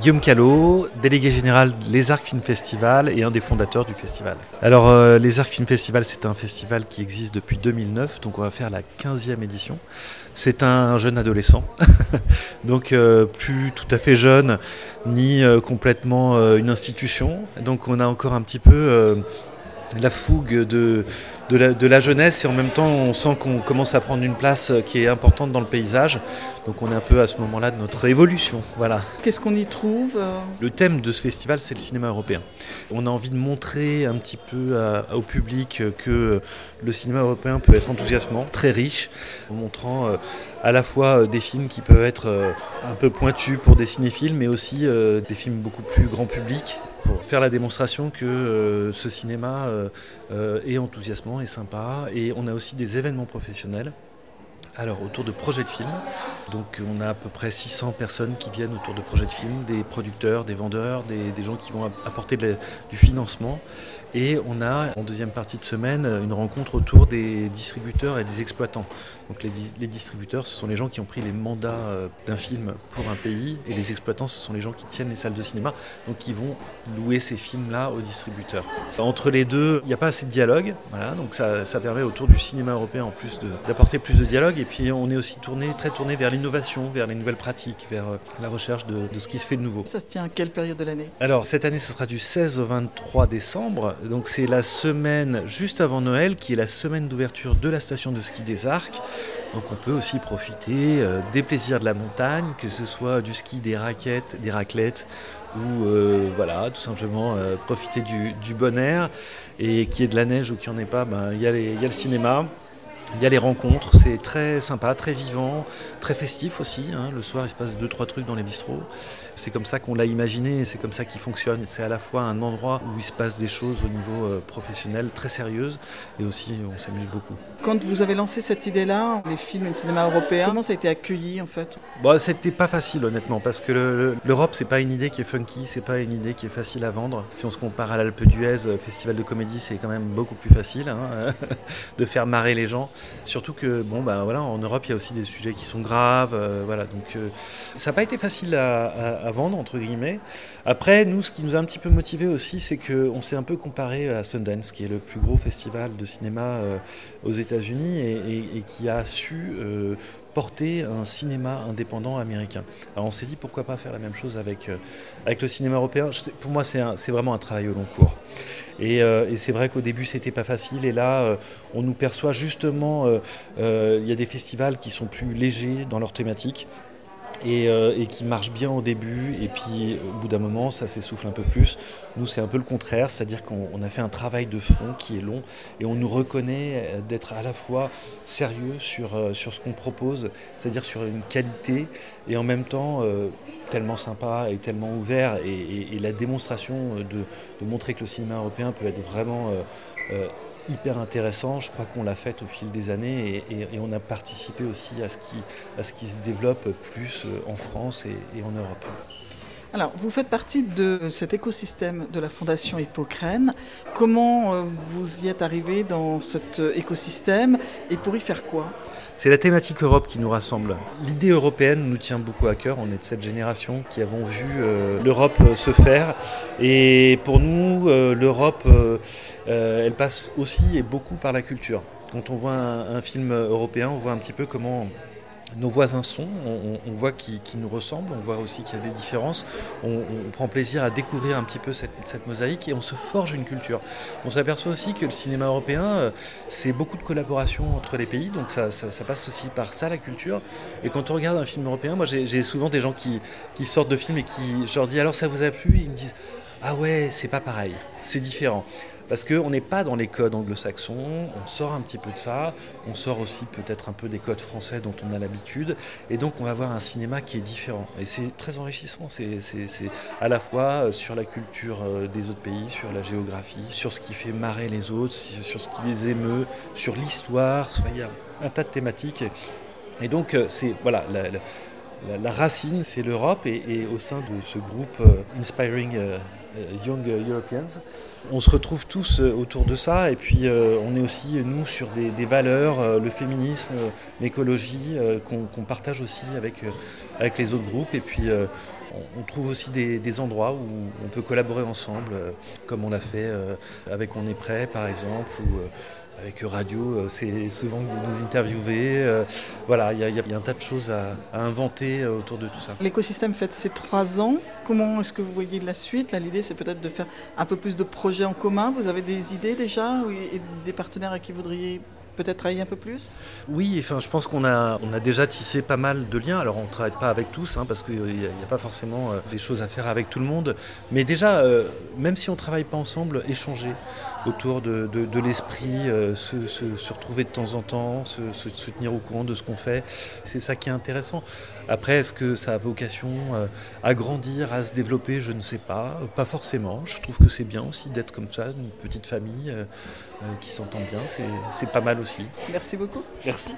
Guillaume Callot, délégué général Les Arcs Film Festival et un des fondateurs du festival. Alors euh, Les Arcs Film Festival, c'est un festival qui existe depuis 2009, donc on va faire la 15e édition. C'est un jeune adolescent, donc euh, plus tout à fait jeune, ni euh, complètement une institution. Donc on a encore un petit peu la fougue de de la, jeunesse et en même temps on sent qu'on commence à prendre une place euh, qui est importante dans le paysage. Donc on est un peu à ce moment-là de notre évolution. Voilà. Qu'est-ce qu'on y trouve euh Le thème de ce festival, c'est le cinéma européen. On a envie de montrer un petit peu au public que le cinéma européen peut être enthousiasmant, très riche, en montrant euh, à la fois des films qui peuvent être un peu pointus pour des cinéphiles, mais aussi des films beaucoup plus grand public pour faire la démonstration que euh, ce cinéma euh, euh, est enthousiasmant et sympa. Et on a aussi des événements professionnels. Alors autour de projets de films, donc on a à peu près 600 personnes qui viennent autour de projets de films, des producteurs, des vendeurs, des, gens qui vont apporter du financement. Et on a en deuxième partie de semaine une rencontre autour des distributeurs et des exploitants. Donc les, distributeurs, ce sont les gens qui ont pris les mandats euh, d'un film pour un pays, et les exploitants, ce sont les gens qui tiennent les salles de cinéma, donc qui vont louer ces films-là aux distributeurs. Entre les deux, il n'y a pas assez de dialogue, voilà, donc ça, permet autour du cinéma européen en plus d'apporter plus de dialogue. Puis on est aussi tourné, très tourné vers l'innovation, vers les nouvelles pratiques, vers euh, la recherche de, de ce qui se fait de nouveau. Ça se tient à quelle période de l'année? Alors cette année, ce sera du 16 au 23 décembre. Donc c'est la semaine juste avant Noël, qui est la semaine d'ouverture de la station de ski des Arcs. Donc on peut aussi profiter euh, des plaisirs de la montagne, que ce soit du ski, des raquettes, des raclettes, ou euh, voilà, tout simplement euh, profiter du, bon air. Et qu'il y ait de la neige ou qu'il n'y en ait pas, ben, il y, a le cinéma. Il y a les rencontres, c'est très sympa, très vivant, très festif aussi. Hein. Le soir, il se passe deux trois trucs dans les bistrots. C'est comme ça qu'on l'a imaginé, c'est comme ça qu'il fonctionne. C'est à la fois un endroit où il se passe des choses au niveau euh, professionnel très sérieuses et aussi on s'amuse beaucoup. Quand vous avez lancé cette idée-là, les films et le cinéma européen, comment ça a été accueilli en fait? Bon, c'était pas facile honnêtement parce que l'Europe c'est pas une idée qui est funky, c'est pas une idée qui est facile à vendre. Si on se compare à l'Alpe d'Huez, euh, festival de comédie, c'est quand même beaucoup plus facile hein, de faire marrer les gens. Surtout que bon bah voilà, en Europe il y a aussi des sujets qui sont graves, euh, voilà donc ça n'a pas été facile à vendre, entre guillemets. Après, nous, ce qui nous a un petit peu motivé aussi, c'est qu'on s'est un peu comparé à Sundance, qui est le plus gros festival de cinéma euh, aux États-Unis et, qui a su euh, porter un cinéma indépendant américain. Alors on s'est dit pourquoi pas faire la même chose avec, euh, avec le cinéma européen. Pour moi, c'est vraiment un travail au long cours. Et, et c'est vrai qu'au début, c'était pas facile. Et là, on nous perçoit justement, il y a des festivals qui sont plus légers dans leur thématique. Euh, et, qui marche bien au début, et puis au bout d'un moment, ça s'essouffle un peu plus. Nous, c'est un peu le contraire, c'est-à-dire qu'on a fait un travail de fond qui est long, et on nous reconnaît d'être à la fois sérieux sur, euh, sur ce qu'on propose, c'est-à-dire sur une qualité, et en même temps euh, tellement sympa et tellement ouvert, et, la démonstration de, montrer que le cinéma européen peut être vraiment hyper intéressant. Je crois qu'on l'a fait au fil des années et, on a participé aussi à ce, qui, se développe plus euh, en France et, en Europe. Alors, vous faites partie de cet écosystème de la Fondation Hippocrène. Comment euh, vous y êtes arrivé dans cet écosystème et pour y faire quoi? C'est la thématique Europe qui nous rassemble. L'idée européenne nous tient beaucoup à cœur. On est de cette génération qui avons vu euh, l'Europe euh, se faire. Et pour nous, euh, l'Europe, elle passe aussi et beaucoup par la culture. Quand on voit un film européen, on voit un petit peu comment nos voisins sont, on, voit qu'ils nous ressemblent, on voit aussi qu'il y a des différences, on, prend plaisir à découvrir un petit peu cette, mosaïque et on se forge une culture. On s'aperçoit aussi que le cinéma européen, euh, c'est beaucoup de collaboration entre les pays, donc ça, passe aussi par ça la culture. Et quand on regarde un film européen, moi j'ai souvent des gens qui, sortent de films et qui, je leur dis alors ça vous a plu, ils me disent ah ouais c'est pas pareil, c'est différent. Parce qu'on n'est pas dans les codes anglo-saxons, on sort un petit peu de ça, on sort aussi peut-être un peu des codes français dont on a l'habitude, et donc on va avoir un cinéma qui est différent. Et c'est très enrichissant, c'est à la fois euh, sur la culture euh, des autres pays, sur la géographie, sur ce qui fait marrer les autres, sur ce qui les émeut, sur l'histoire, il un tas de thématiques. Et donc euh, c'est voilà, la, racine, c'est l'Europe et, au sein de ce groupe Inspiring Young Europeans, on se retrouve tous autour de ça et puis on est aussi, nous, sur des, valeurs, le féminisme, l'écologie, qu'on partage aussi avec, avec les autres groupes. Et puis on trouve aussi des, endroits où on peut collaborer ensemble, comme on l'a fait avec On est prêt par exemple, avec Radio, euh, c'est souvent que vous nous interviewez. Euh, voilà, il y, a un tas de choses à, inventer euh, autour de tout ça. L'écosystème fait ses trois ans. Comment est-ce que vous voyez de la suite? L'idée, c'est peut-être de faire un peu plus de projets en commun. Vous avez des idées déjà et des partenaires avec qui vous voudriez peut-être travailler un peu plus? Oui, enfin, je pense qu'on a, on a déjà tissé pas mal de liens. Alors on ne travaille pas avec tous, hein, parce qu'il n'y a, pas forcément des choses à faire avec tout le monde. Mais déjà, même si on ne travaille pas ensemble, échanger autour de, l'esprit, euh, se, retrouver de temps en temps, se, tenir au courant de ce qu'on fait. C'est ça qui est intéressant. Après, est-ce que ça a vocation euh, à grandir, à se développer? Je ne sais pas. Pas forcément. Je trouve que c'est bien aussi d'être comme ça, une petite famille euh, qui s'entend bien. C'est pas mal aussi. Merci beaucoup. Merci.